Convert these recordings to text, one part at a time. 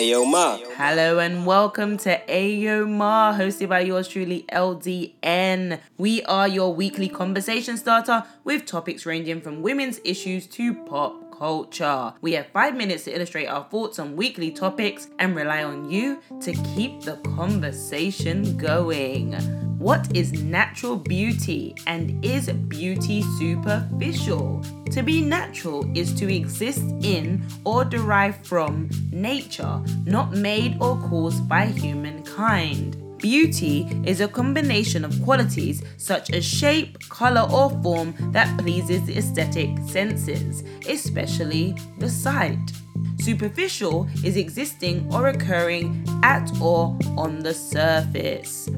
Ayo Ma. Hello and welcome to Ayo Ma, hosted by yours truly, LDN. We are your weekly conversation starter with topics ranging from women's issues to pop culture. We have five minutes to illustrate our thoughts on weekly topics and rely on you to keep the conversation going. What is natural beauty and is beauty superficial? To be natural is to exist in or derive from nature, not made or caused by humankind. Beauty is a combination of qualities such as shape, color, or form that pleases the aesthetic senses, especially the sight. Superficial is existing or occurring at or on the surface.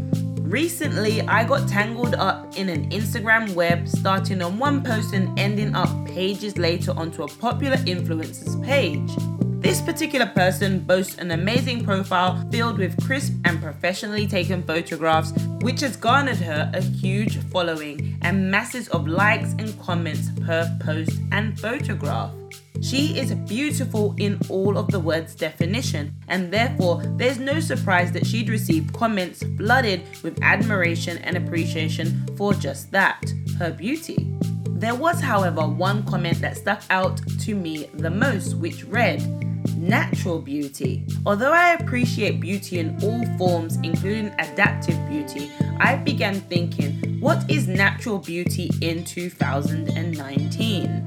Recently, I got tangled up in an Instagram web, starting on one post and ending up pages later onto a popular influencer's page. This particular person boasts an amazing profile filled with crisp and professionally taken photographs, which has garnered her a huge following and masses of likes and comments per post and photograph. She is beautiful in all of the word's definition, and therefore there's no surprise that she'd receive comments flooded with admiration and appreciation for just that her beauty. There was, however, one comment that stuck out to me the most, which read, Natural beauty. Although I appreciate beauty in all forms, including adaptive beauty, I began thinking, what is natural beauty in 2019?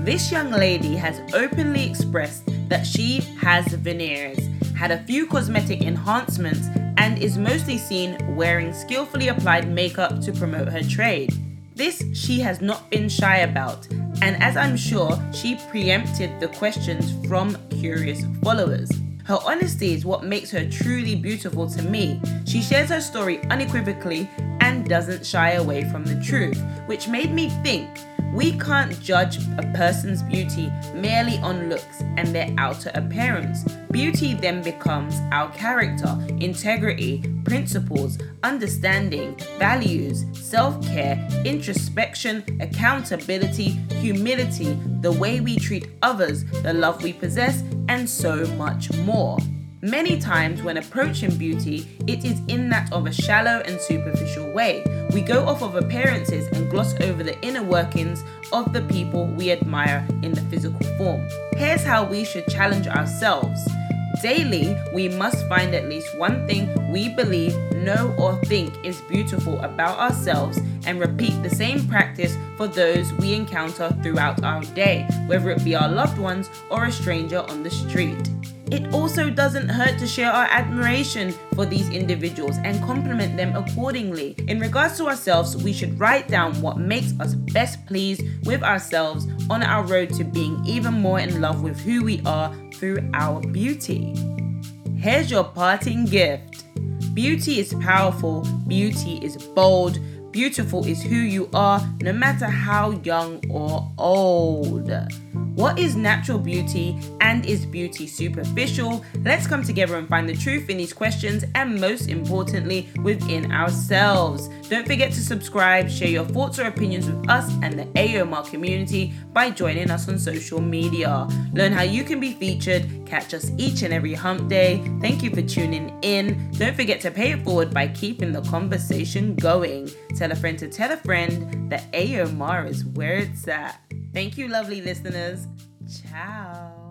This young lady has openly expressed that she has veneers, had a few cosmetic enhancements, and is mostly seen wearing skillfully applied makeup to promote her trade. This she has not been shy about, and as I'm sure, she preempted the questions from curious followers. Her honesty is what makes her truly beautiful to me. She shares her story unequivocally and doesn't shy away from the truth, which made me think we can't judge a person's beauty merely on looks and their outer appearance. Beauty then becomes our character, integrity, principles, understanding, values, self care, introspection, accountability, humility, the way we treat others, the love we possess, and so much more. Many times, when approaching beauty, it is in that of a shallow and superficial way. We go off of appearances and gloss over the inner workings of the people we admire in the physical form. Here's how we should challenge ourselves. Daily, we must find at least one thing we believe, know, or think is beautiful about ourselves and repeat the same practice for those we encounter throughout our day, whether it be our loved ones or a stranger on the street. It also doesn't hurt to share our admiration for these individuals and compliment them accordingly. In regards to ourselves, we should write down what makes us best pleased with ourselves on our road to being even more in love with who we are through our beauty. Here's your parting gift Beauty is powerful, beauty is bold, beautiful is who you are, no matter how young or old. What is natural beauty and is beauty superficial? Let's come together and find the truth in these questions and, most importantly, within ourselves. Don't forget to subscribe, share your thoughts or opinions with us and the AOMR community by joining us on social media. Learn how you can be featured, catch us each and every hump day. Thank you for tuning in. Don't forget to pay it forward by keeping the conversation going. Tell a friend to tell a friend that AOMR is where it's at. Thank you, lovely listeners. Ciao.